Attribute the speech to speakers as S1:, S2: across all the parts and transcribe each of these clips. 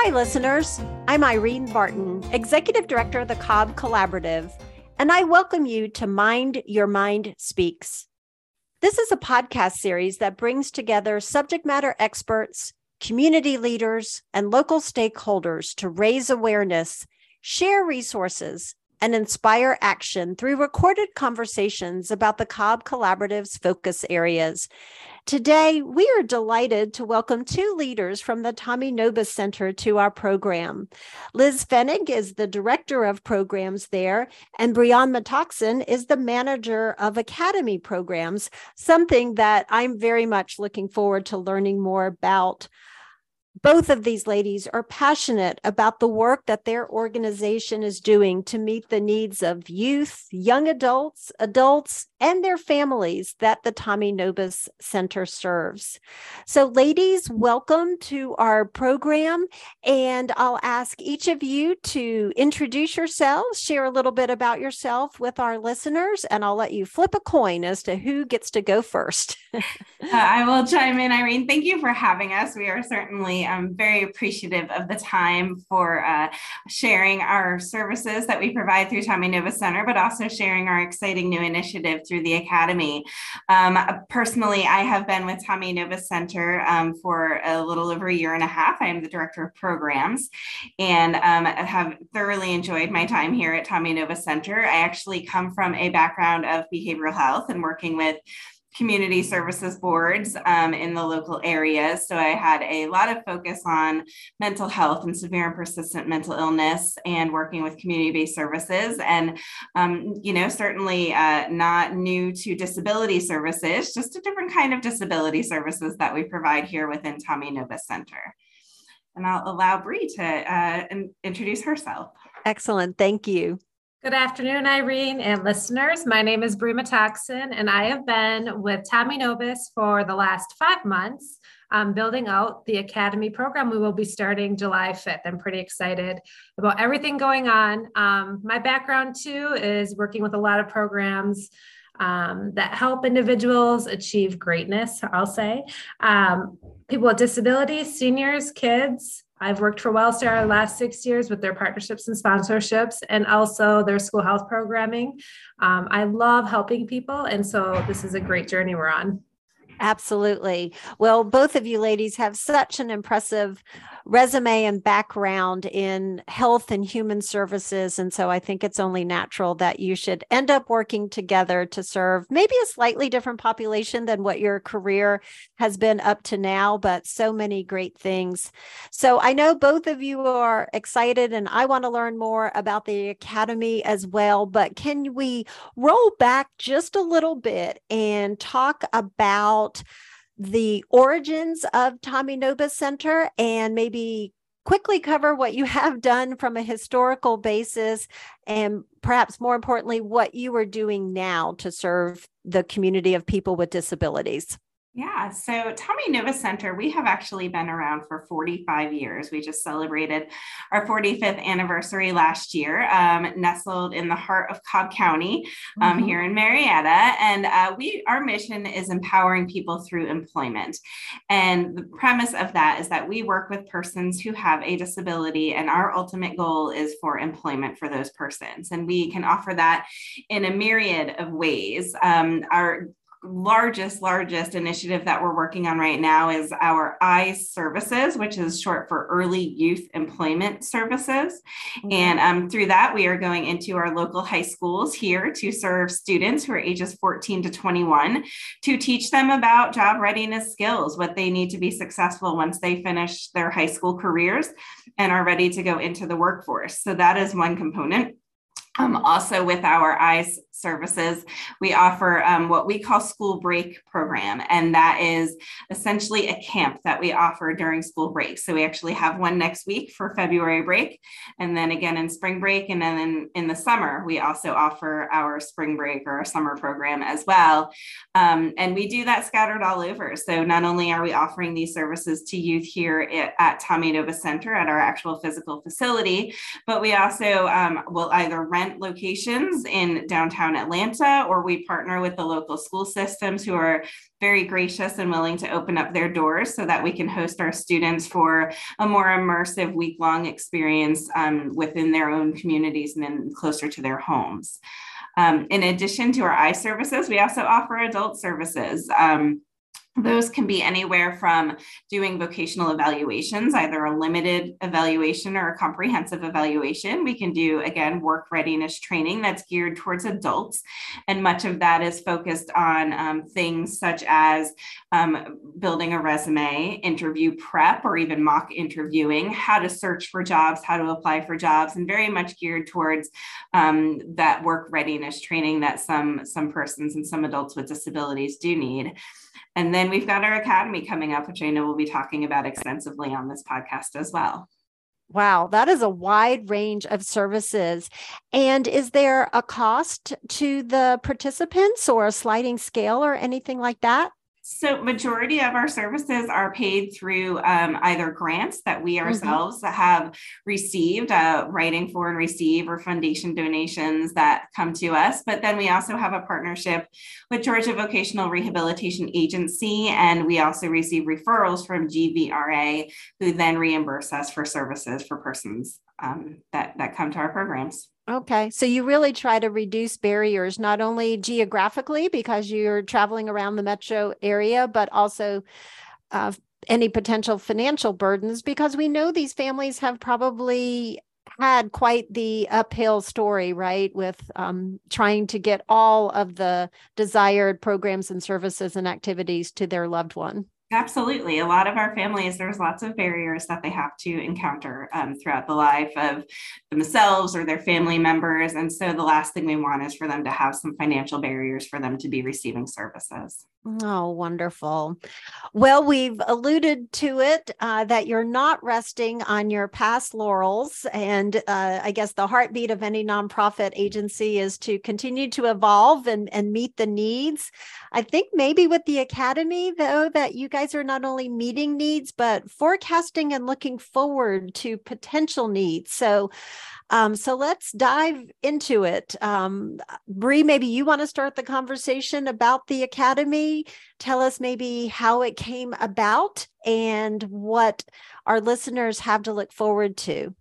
S1: Hi, listeners. I'm Irene Barton, Executive Director of the Cobb Collaborative, and I welcome you to Mind Your Mind Speaks. This is a podcast series that brings together subject matter experts, community leaders, and local stakeholders to raise awareness, share resources, and inspire action through recorded conversations about the Cobb Collaborative's focus areas. Today, we are delighted to welcome two leaders from the Tommy Nobis Center to our program. Liz Pfennig is the director of programs there, and Breiann Metoxen is the manager of academy programs, something that I'm very much looking forward to learning more about both of these ladies are passionate about the work that their organization is doing to meet the needs of youth, young adults, adults, and their families that the Tommy Nobis Center serves. So, ladies, welcome to our program. And I'll ask each of you to introduce yourselves, share a little bit about yourself with our listeners, and I'll let you flip a coin as to who gets to go first.
S2: uh, I will chime in, Irene. Thank you for having us. We are certainly um, very appreciative of the time for uh, sharing our services that we provide through Tommy Nobis Center, but also sharing our exciting new initiative through the Academy. Um, personally, I have been with Tommy Nobis Center um, for a little over a year and a half. I am the director of programs and um, have thoroughly enjoyed my time here at Tommy Nobis Center. I actually come from a background of behavioral health and working with community services boards um, in the local areas. So I had a lot of focus on mental health and severe and persistent mental illness and working with community based services. And, um, you know, certainly uh, not new to disability services, just a different kind of disability services that we provide here within Tommy Nobis Center. And I'll allow Bree to uh, introduce herself.
S1: Excellent. Thank you.
S3: Good afternoon, Irene and listeners. My name is Bree Metoxen, and I have been with Tommy Nobis for the last five months, um, building out the Academy program. We will be starting July 5th. I'm pretty excited about everything going on. Um, my background, too, is working with a lot of programs um, that help individuals achieve greatness, I'll say. Um, people with disabilities, seniors, kids, I've worked for Wellstar the last six years with their partnerships and sponsorships and also their school health programming. Um, I love helping people. And so this is a great journey we're on.
S1: Absolutely. Well, both of you ladies have such an impressive resume and background in health and human services. And so I think it's only natural that you should end up working together to serve maybe a slightly different population than what your career has been up to now, but so many great things. So I know both of you are excited and I want to learn more about the Academy as well. But can we roll back just a little bit and talk about? The origins of Tommy Nobis Center and maybe quickly cover what you have done from a historical basis and perhaps more importantly what you are doing now to serve the community of people with disabilities.
S2: Yeah, so Tommy Nobis Center, we have actually been around for 45 years. We just celebrated our 45th anniversary last year, um, nestled in the heart of Cobb County um, mm-hmm. here in Marietta. And uh, we, our mission is empowering people through employment. And the premise of that is that we work with persons who have a disability, and our ultimate goal is for employment for those persons. And we can offer that in a myriad of ways. Um, our largest, largest initiative that we're working on right now is our EYES services, which is short for Early Youth Employment Services. Mm-hmm. And um, through that, we are going into our local high schools here to serve students who are ages 14 to 21 to teach them about job readiness skills, what they need to be successful once they finish their high school careers and are ready to go into the workforce. So that is one component. Um, also with our EYES services, we offer um, what we call school break program, and that is essentially a camp that we offer during school break. So we actually have one next week for February break, and then again in spring break, and then in, in the summer we also offer our spring break or our summer program as well. Um, and we do that scattered all over. So not only are we offering these services to youth here at, at Tommy Nobis Center at our actual physical facility, but we also um, will either rent locations in downtown downtown Atlanta, or we partner with the local school systems who are very gracious and willing to open up their doors so that we can host our students for a more immersive week long experience um, within their own communities and then closer to their homes. Um, in addition to our EYES services, we also offer adult services. Um, those can be anywhere from doing vocational evaluations, either a limited evaluation or a comprehensive evaluation. We can do, again, work readiness training that's geared towards adults. And much of that is focused on um, things such as um, building a resume, interview prep, or even mock interviewing, how to search for jobs, how to apply for jobs, and very much geared towards um, that work readiness training that some, some persons and some adults with disabilities do need. And then we've got our academy coming up, which I know we'll be talking about extensively on this podcast as well.
S1: Wow, that is a wide range of services. And is there a cost to the participants or a sliding scale or anything like that?
S2: So, majority of our services are paid through um, either grants that we mm-hmm. ourselves mm-hmm. have received, uh, writing for and receive, or foundation donations that come to us. But then we also have a partnership with Georgia Vocational Rehabilitation Agency, and we also receive referrals from GVRA, who then reimburse us for services for persons um, that that come to our programs.
S1: Okay. So you really try to reduce barriers, not only geographically because you're traveling around the metro area, but also uh, any potential financial burdens because we know these families have probably had quite the uphill story, right? With um, trying to get all of the desired programs and services and activities to their loved one.
S2: Absolutely. A lot of our families, there's lots of barriers that they have to encounter um, throughout the life of themselves or their family members. And so the last thing we want is for them to have some financial barriers for them to be receiving services.
S1: Oh, wonderful. Well, we've alluded to it uh, that you're not resting on your past laurels. And uh, I guess the heartbeat of any nonprofit agency is to continue to evolve and, and meet the needs. I think maybe with the Academy, though, that you guys are not only meeting needs, but forecasting and looking forward to potential needs. So, um, so let's dive into it. Um, Bree, maybe you want to start the conversation about the Academy. Tell us maybe how it came about and what our listeners have to look forward to.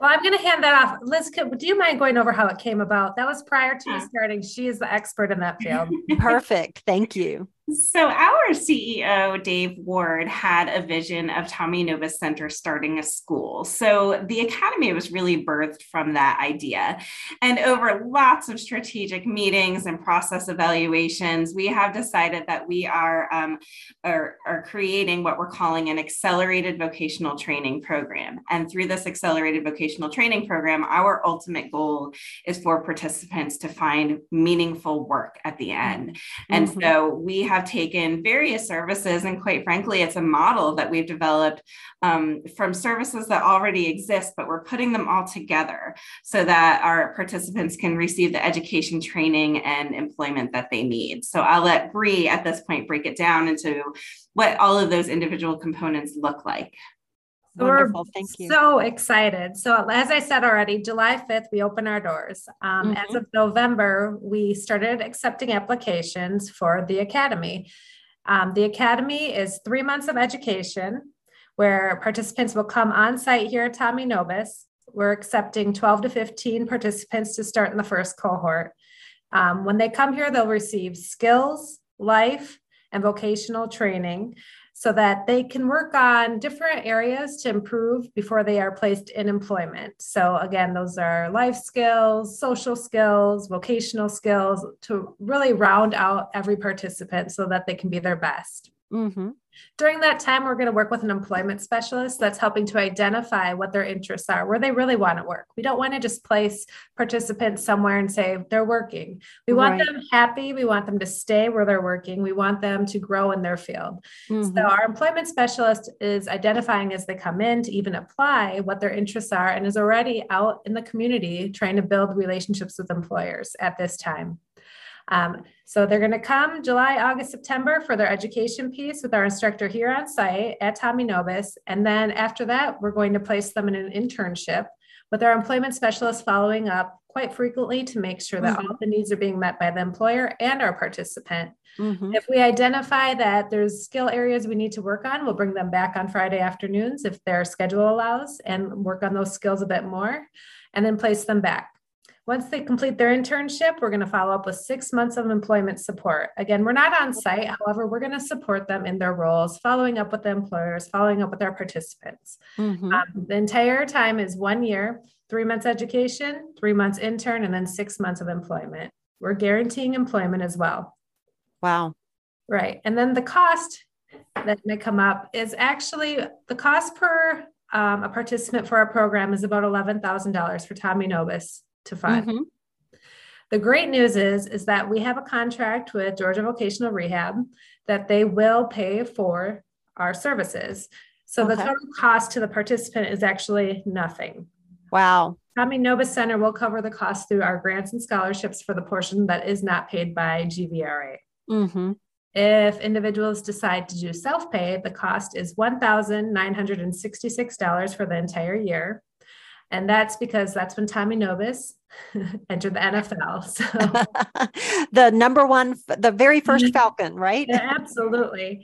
S3: Well, I'm going to hand that off. Liz, do you mind going over how it came about? That was prior to me starting. She is the expert in that field.
S1: Perfect. Thank you.
S2: So, our CEO, Dave Ward, had a vision of Tommy Nobis Center starting a school. So, the Academy was really birthed from that idea. And over lots of strategic meetings and process evaluations, we have decided that we are, um, are, are creating what we're calling an accelerated vocational training program. And through this accelerated vocational training program, our ultimate goal is for participants to find meaningful work at the end. Mm-hmm. And so, we have have taken various services, and quite frankly, it's a model that we've developed um, from services that already exist, but we're putting them all together so that our participants can receive the education, training, and employment that they need. So I'll let Bree at this point break it down into what all of those individual components look like.
S3: Wonderful. Thank you. So excited. So, as I said already, July 5th, we open our doors. Um, mm-hmm. As of November, we started accepting applications for the Academy. Um, the Academy is three months of education where participants will come on site here at Tommy Nobis. We're accepting 12 to 15 participants to start in the first cohort. Um, when they come here, they'll receive skills, life, and vocational training so that they can work on different areas to improve before they are placed in employment. So, again, those are life skills, social skills, vocational skills to really round out every participant so that they can be their best. Mm-hmm. During that time, we're going to work with an employment specialist that's helping to identify what their interests are, where they really want to work. We don't want to just place participants somewhere and say they're working. We want right. them happy. We want them to stay where they're working. We want them to grow in their field. Mm-hmm. So, our employment specialist is identifying as they come in to even apply what their interests are and is already out in the community trying to build relationships with employers at this time. Um, so they're going to come July, August, September for their education piece with our instructor here on site at Tommy Nobis. And then after that, we're going to place them in an internship with our employment specialist following up quite frequently to make sure that
S1: Mhm.
S3: all the needs are being met by the employer and our participant.
S1: Mhm.
S3: If we identify that there's skill areas we need to work on, we'll bring them back on Friday afternoons if their schedule allows and work on those skills a bit more and then place them back. Once they complete their internship, we're going to follow up with six months of employment support. Again, we're not on site. However, we're going to support them in their roles, following up with the employers, following up with our participants.
S1: Mhm.
S3: Um, the entire time is one year, three months education, three months intern, and then six months of employment. We're guaranteeing employment as well.
S1: Wow.
S3: Right. And then the cost that may come up is actually the cost per um, a participant for our program is about $11,000 for Tommy Nobis to fund.
S1: Mhm.
S3: The great news is, is that we have a contract with Georgia Vocational Rehab that they will pay for our services. So the total cost to the participant is actually nothing.
S1: Wow.
S3: Tommy Nobis Center will cover the cost through our grants and scholarships for the portion that is not paid by GVRA.
S1: hmm
S3: If individuals decide to do self-pay, the cost is $1,966 for the entire year. And that's because that's when Tommy Nobis entered the NFL. So
S1: the number one, the very 1st
S3: Mhm.
S1: Falcon, right?
S3: yeah, absolutely.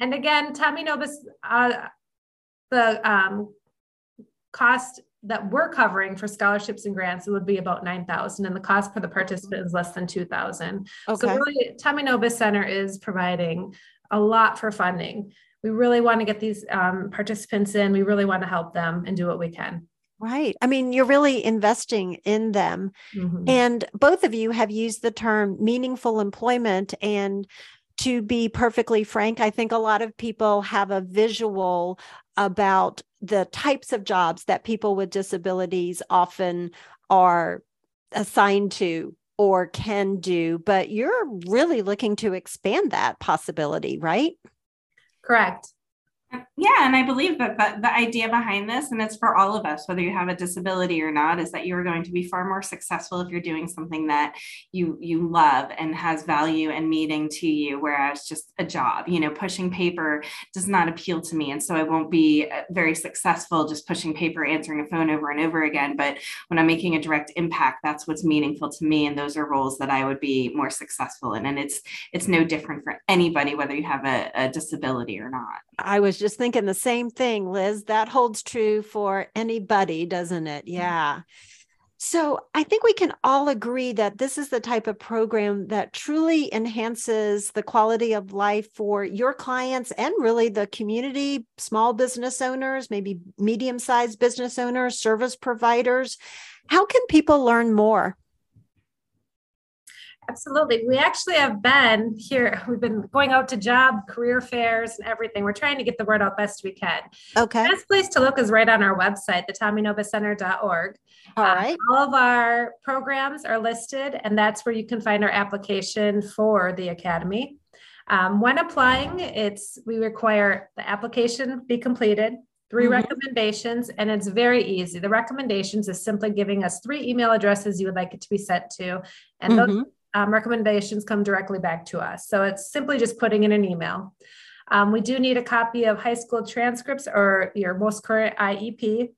S3: And again, Tommy Nobis, uh, the um, cost that we're covering for scholarships and grants it would be about 9,000 and the cost for the participant is less than 2,000. So
S1: Okay.
S3: really, Tommy Nobis Center is providing a lot for funding. We really want to get these um, participants in. We really want to help them and do what we can.
S1: Right. I mean, you're really investing in them.
S3: Mhm.
S1: And both of you have used the term meaningful employment. And to be perfectly frank, I think a lot of people have a visual about the types of jobs that people with disabilities often are assigned to or can do. But you're really looking to expand that possibility, right?
S3: Correct.
S2: Yeah, and I believe that the, idea behind this, and it's for all of us, whether you have a disability or not, is that you are going to be far more successful if you're doing something that you you love and has value and meaning to you. Whereas just a job, you know, pushing paper does not appeal to me, and so I won't be uh, very successful just pushing paper, answering a phone over and over again. But when I'm making a direct impact, that's what's meaningful to me, and those are roles that I would be more successful in. And it's it's no different for anybody, whether you have a, a disability or not.
S1: I was just thinking the same thing, Liz. That holds true for anybody, doesn't it? Mm-hmm. Yeah. So I think we can all agree that this is the type of program that truly enhances the quality of life for your clients and really the community, small business owners, maybe medium sized business owners, service providers. How can people learn more?
S3: Absolutely. We actually have been here. We've been going out to job, career fairs, and everything. We're trying to get the word out best we can.
S1: Okay.
S3: Best place to look is right on our website, thetommynobiscenter.org.
S1: All
S3: Uh. All of our programs are listed, and that's where you can find our application for the academy. Um, when applying, it's we require the application be completed, 3
S1: Mhm.
S3: recommendations, and it's very easy. The recommendations is simply giving us three email addresses you would like it to be sent to, and those
S1: Mhm.
S3: Um, recommendations come directly back to us. So it's simply just putting in an email. Um, we do need a copy of high school transcripts or your most current IEP.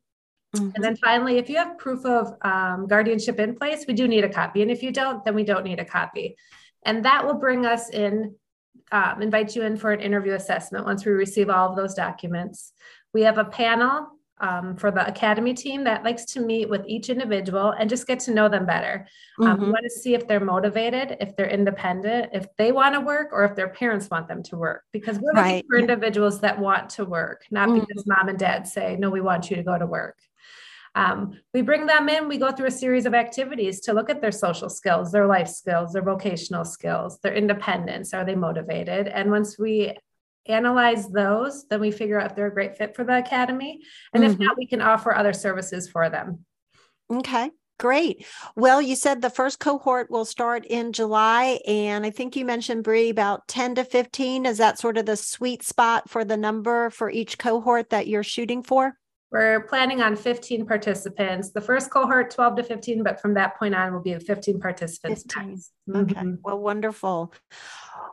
S1: Mhm.
S3: And then finally, if you have proof of um, guardianship in place, we do need a copy. And if you don't, then we don't need a copy. And that will bring us in, um, invite you in for an interview assessment once we receive all of those documents. We have a panel um, for the academy team that likes to meet with each individual and just get to know them better. Um, we
S1: Mhm.
S3: want to see if they're motivated, if they're independent, if they want to work, or if their parents want them to work. Because we're looking
S1: Right.
S3: for individuals that want to work, not
S1: Mhm.
S3: because mom and dad say, no, we want you to go to work. Um, we bring them in, we go through a series of activities to look at their social skills, their life skills, their vocational skills, their independence. Are they motivated? And once we analyze those, then we figure out if they're a great fit for the academy. And if
S1: Mhm.
S3: not, we can offer other services for them.
S1: Okay, great. Well, you said the first cohort will start in July, and I think you mentioned Bree about 10 to 15. Is that sort of the sweet spot for the number for each cohort that you're shooting for?
S3: We're planning on 15 participants. The first cohort, 12 to 15, but from that point on, will be 15 participants.
S1: 15.
S3: max.
S1: Okay,
S3: Mhm.
S1: well, wonderful.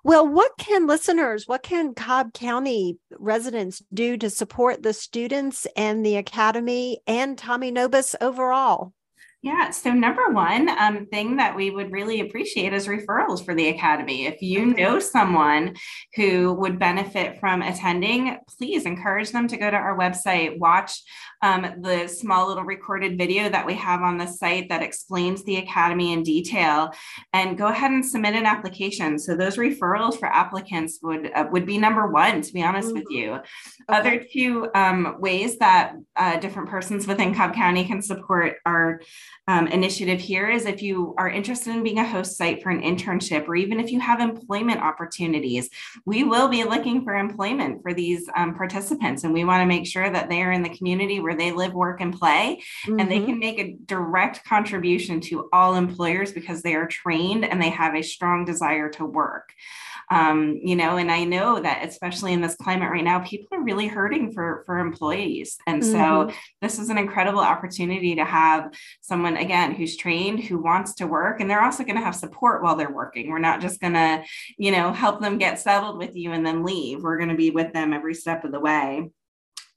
S1: Well, what can listeners, what can Cobb County residents do to support the students and the academy and Tommy Nobis overall?
S2: Yeah. So, number one um, thing that we would really appreciate is referrals for the Academy. If you know someone who would benefit from attending, please encourage them to go to our website, watch um, the small little recorded video that we have on the site that explains the Academy in detail, and go ahead and submit an application. So, those referrals for applicants would uh, would be number one, to be honest mm-hmm. with you. Okay. Other two um, ways that uh, different persons within Cobb County can support our um, initiative here is if you are interested in being a host site for an internship, or even if you have employment opportunities, we will be looking for employment for these um, participants. And we want to make sure that they are in the community where they live, work, and play, mm-hmm. and they mm-hmm. can make a direct contribution to all employers because they are trained and they have a strong desire to work um, you know and i know that especially in this climate right now people are really hurting for for employees. And mm-hmm. so this is an incredible opportunity to have someone again who's trained who wants to work and they're also going to have support while they're working. We're not just going to you know help them get settled with you and then leave. We're going to be with them every step of the way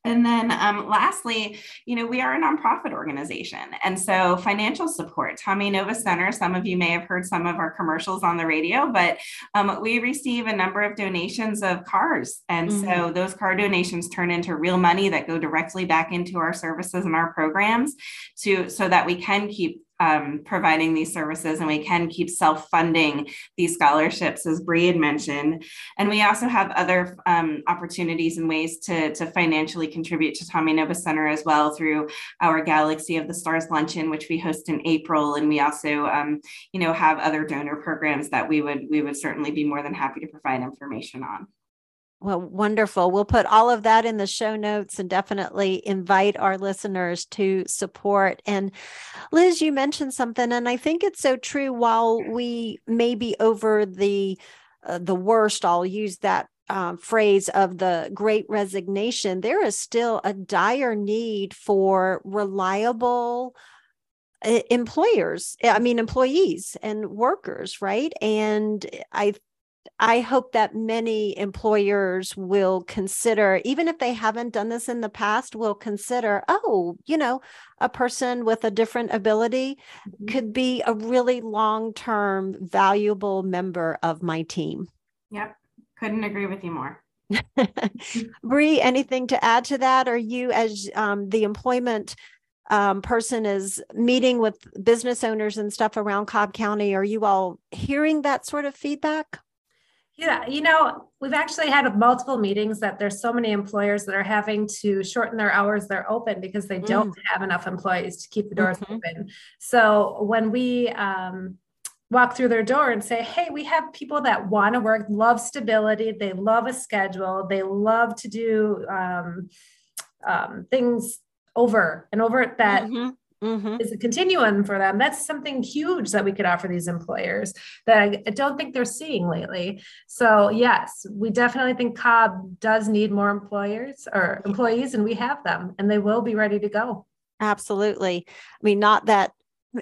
S2: and then um, lastly, you know, we are a nonprofit organization. And so financial support, Tommy Nobis Center, some of you may have heard some of our commercials on the radio, but um, we receive a number of donations of cars. And mm-hmm. so those car donations turn into real money that go directly back into our services and our programs to so that we can keep um, providing these services and we can keep self-funding these scholarships as Bree had mentioned. And we also have other um, opportunities and ways to, to financially contribute to Tommy Nobis Center as well through our Galaxy of the Stars Luncheon, which we host in April. And we also, um, you know, have other donor programs that we would we would certainly be more than happy to provide information on.
S1: Well, wonderful. We'll put all of that in the show notes and definitely invite our listeners to support. And Liz, you mentioned something, and I think it's so true. While we may be over the uh, the worst, I'll use that uh, phrase of the great resignation, there is still a dire need for reliable uh, employers i mean employees and workers right and i I hope that many employers will consider, even if they haven't done this in the past, will consider, oh, you know, a person with a different ability mm-hmm. could be a really long term, valuable member of my team.
S2: Yep. Couldn't agree with you more.
S1: Bree, anything to add to that? Are you, as um, the employment um, person, is meeting with business owners and stuff around Cobb County, are you all hearing that sort of feedback?
S3: Yeah, you know, we've actually had multiple meetings that there's so many employers that are having to shorten their hours they're open because they don't mm. have enough employees to keep the doors mm-hmm. open. So when we um, walk through their door and say, hey, we have people that want to work, love stability, they love a schedule, they love to do um, um, things over and over that mm-hmm mm-hmm. is a continuum for them. That's something huge that we could offer these employers that I, I don't think they're seeing lately. So yes, we definitely think Cobb does need more employers or employees, and we have them, and they will be ready to go.
S1: Absolutely. I mean, not that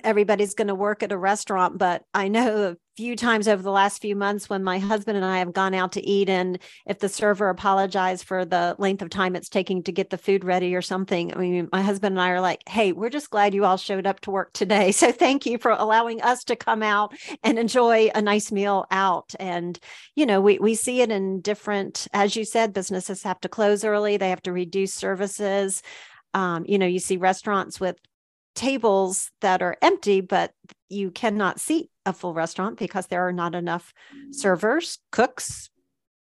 S1: everybody's going to work at a restaurant, but I know few times over the last few months when my husband and I have gone out to eat, and if the server apologized for the length of time it's taking to get the food ready or something, I mean, my husband and I are like, hey, we're just glad you all showed up to work today. So thank you for allowing us to come out and enjoy a nice meal out. And, you know, we, we see it in different, as you said, businesses have to close early, they have to reduce services. Um, you know, you see restaurants with tables that are empty, but you cannot seat a full restaurant because there are not enough servers, cooks,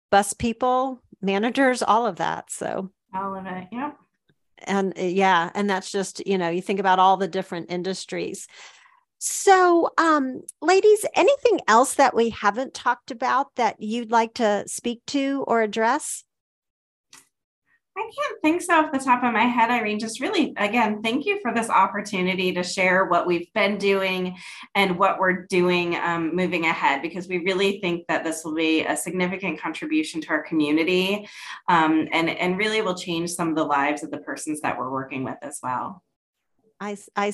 S1: bus people, managers, all of that. So,
S2: all of it. Yep.
S1: And uh, yeah, and that's just, you know, you think about all the different industries. So, um, ladies, anything else that we haven't talked about that you'd like to speak to or address?
S2: I can't think so off the top of my head, Irene. Just really, again, thank you for this opportunity to share what we've been doing and what we're doing um, moving ahead, because we really think that this will be a significant contribution to our community um, and, and really will change some of the lives of the persons that we're working with as well.
S1: I, I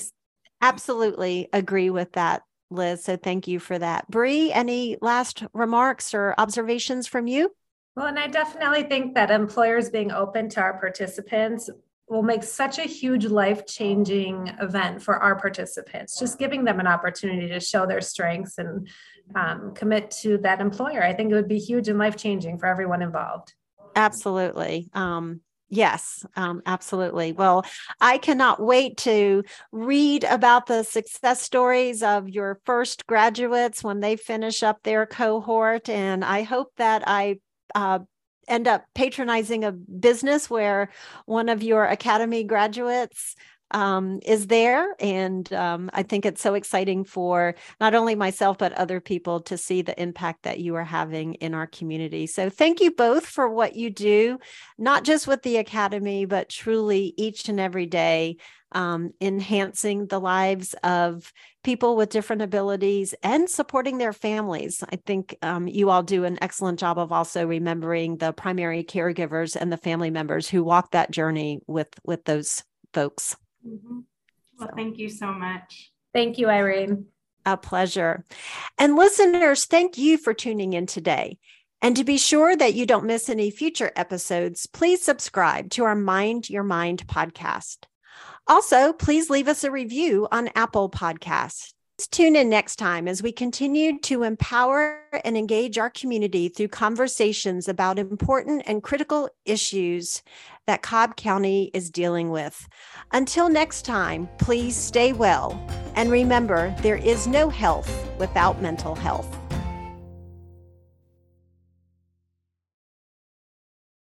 S1: absolutely agree with that, Liz. So thank you for that. Bree, any last remarks or observations from you?
S3: Well, and I definitely think that employers being open to our participants will make such a huge life changing event for our participants, just giving them an opportunity to show their strengths and um, commit to that employer. I think it would be huge and life changing for everyone involved.
S1: Absolutely. Um, Yes, um, absolutely. Well, I cannot wait to read about the success stories of your first graduates when they finish up their cohort. And I hope that I uh, end up patronizing a business where one of your academy graduates um, is there. And um, I think it's so exciting for not only myself, but other people to see the impact that you are having in our community. So thank you both for what you do, not just with the Academy, but truly each and every day. Um, enhancing the lives of people with different abilities and supporting their families. I think um, you all do an excellent job of also remembering the primary caregivers and the family members who walk that journey with with those folks.
S2: Mm-hmm. Well, so. thank you so much.
S3: Thank you, Irene.
S1: A pleasure. And listeners, thank you for tuning in today. And to be sure that you don't miss any future episodes, please subscribe to our Mind Your Mind podcast. Also, please leave us a review on Apple Podcasts. Tune in next time as we continue to empower and engage our community through conversations about important and critical issues that Cobb County is dealing with. Until next time, please stay well and remember there is no health without mental health.